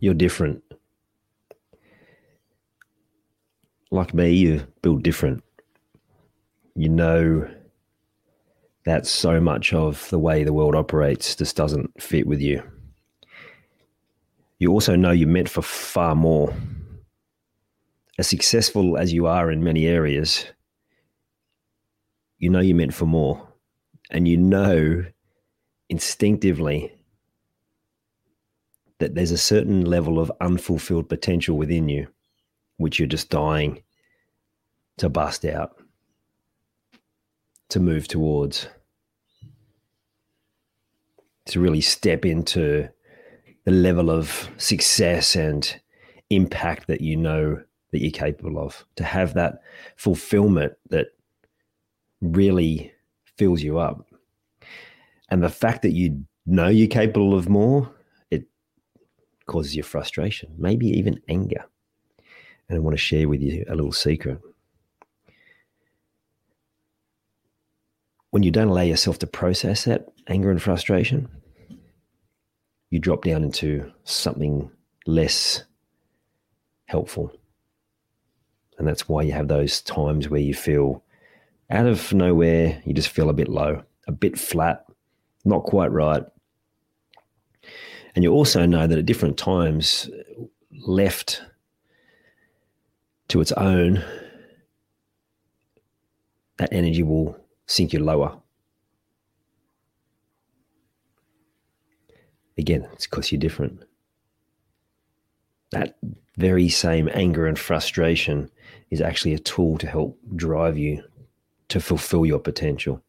You're different. Like me, you build different. You know that so much of the way the world operates just doesn't fit with you. You also know you're meant for far more as successful as you are in many areas, you know you're meant for more. And you know instinctively that there's a certain level of unfulfilled potential within you, which you're just dying to bust out, to move towards, to really step into the level of success and impact that you know that you're capable of, to have that fulfillment that really fills you up. And the fact that you know you're capable of more, causes you frustration, maybe even anger. And I want to share with you a little secret. When you don't allow yourself to process that anger and frustration, you drop down into something less helpful. And that's why you have those times where you feel out of nowhere, you just feel a bit low, a bit flat, not quite right. And you also know that at different times, left to its own, that energy will sink you lower. Again, it's because you're different. That very same anger and frustration is actually a tool to help drive you to fulfill your potential.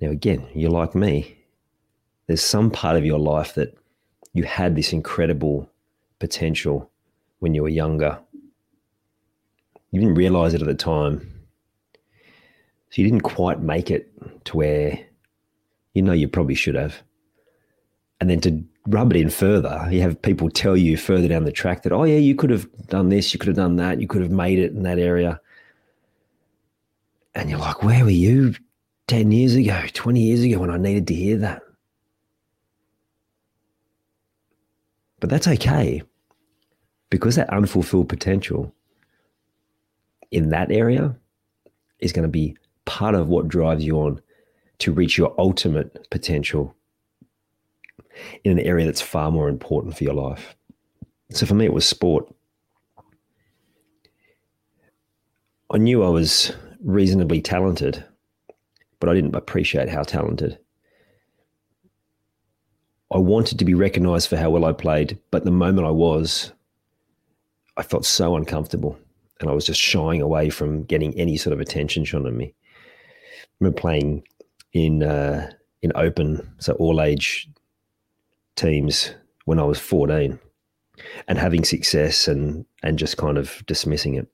Now, again, you're like me. There's some part of your life that you had this incredible potential when you were younger. You didn't realize it at the time. So you didn't quite make it to where you know you probably should have. And then to rub it in further. You have people tell you further down the track that, oh, yeah, you could have done this, you could have done that, you could have made it in that area. And you're like, where were you 10 years ago, 20 years ago when I needed to hear that? But that's okay because that unfulfilled potential in that area is going to be part of what drives you on to reach your ultimate potential in an area that's far more important for your life. So for me, it was sport. I knew I was reasonably talented, but I didn't appreciate how talented. I wanted to be recognized for how well I played, but the moment I was, I felt so uncomfortable and I was just shying away from getting any sort of attention shown on me. I remember playing in uh, in open, so all age teams when I was 14 and having success and and just kind of dismissing it.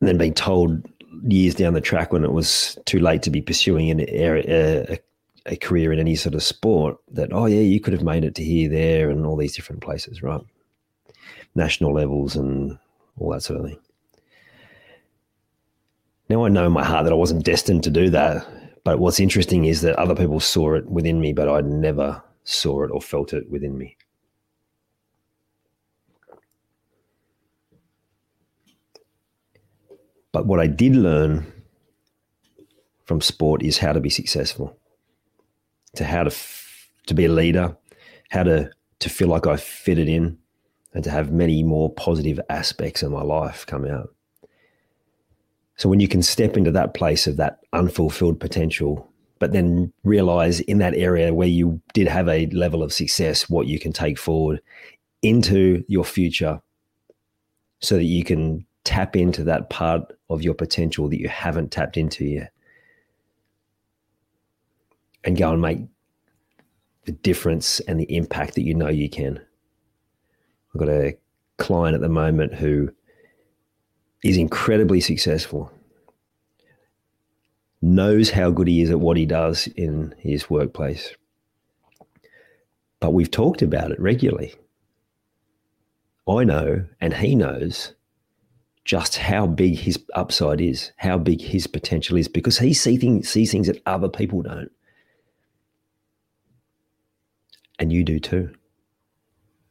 And then being told years down the track when it was too late to be pursuing an area, a, a career in any sort of sport that, oh, yeah, you could have made it to here, there, and all these different places, right? National levels and all that sort of thing. Now I know in my heart that I wasn't destined to do that. But what's interesting is that other people saw it within me, but I never saw it or felt it within me. But what I did learn from sport is how to be successful, to how to f- to be a leader, how to to feel like I fitted in, and to have many more positive aspects of my life come out. So when you can step into that place of that unfulfilled potential, but then realize in that area where you did have a level of success, what you can take forward into your future so that you can tap into that part of your potential that you haven't tapped into yet and go and make the difference and the impact that you know you can. I've got a client at the moment who is incredibly successful, knows how good he is at what he does in his workplace. But we've talked about it regularly. I know, and he knows just how big his upside is, how big his potential is, because he see things, sees things that other people don't. And you do too.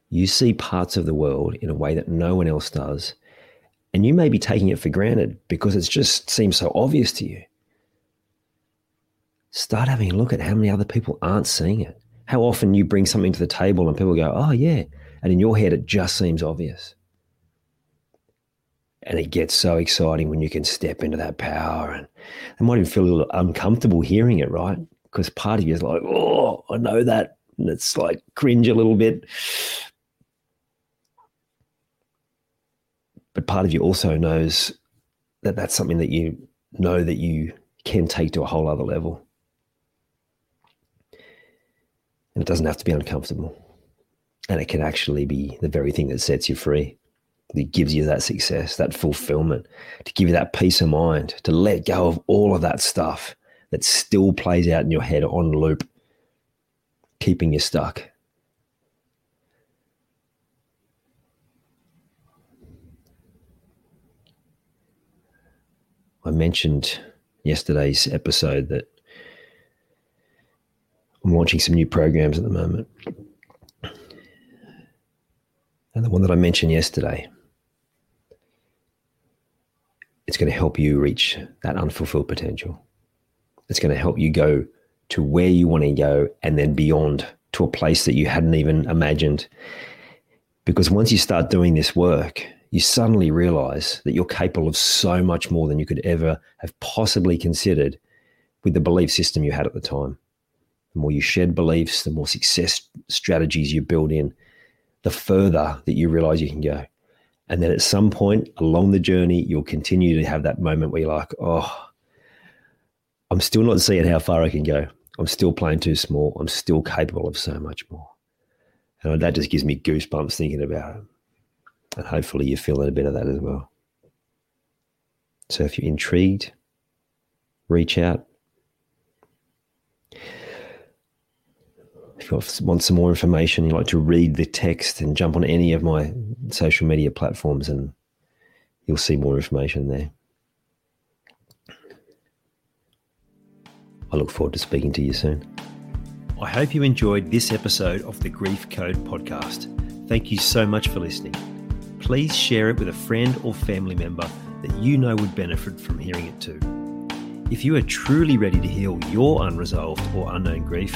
You see parts of the world in a way that no one else does. And you may be taking it for granted because it just seems so obvious to you. Start having a look at how many other people aren't seeing it. How often you bring something to the table and people go, oh, yeah. And in your head, it just seems obvious. And it gets so exciting when you can step into that power. And they might even feel a little uncomfortable hearing it, right? Because part of you is like, oh, I know that and it's like cringe a little bit. But part of you also knows that that's something that you know that you can take to a whole other level. And it doesn't have to be uncomfortable. And it can actually be the very thing that sets you free, that gives you that success, that fulfillment, to give you that peace of mind, to let go of all of that stuff that still plays out in your head on loop keeping you stuck. I mentioned yesterday's episode that I'm launching some new programs at the moment. And the one that I mentioned yesterday, it's going to help you reach that unfulfilled potential. It's going to help you go to where you want to go and then beyond to a place that you hadn't even imagined. Because once you start doing this work, you suddenly realize that you're capable of so much more than you could ever have possibly considered with the belief system you had at the time. The more you shed beliefs, the more success strategies you build in, the further that you realize you can go. And then at some point along the journey, you'll continue to have that moment where you're like, oh, I'm still not seeing how far I can go. I'm still playing too small. I'm still capable of so much more. And that just gives me goosebumps thinking about it. And hopefully you're feeling a bit of that as well. So if you're intrigued, reach out. If you want some more information, you like to read the text and jump on any of my social media platforms and you'll see more information there. I look forward to speaking to you soon. I hope you enjoyed this episode of the Grief Code podcast. Thank you so much for listening. Please share it with a friend or family member that you know would benefit from hearing it too. If you are truly ready to heal your unresolved or unknown grief,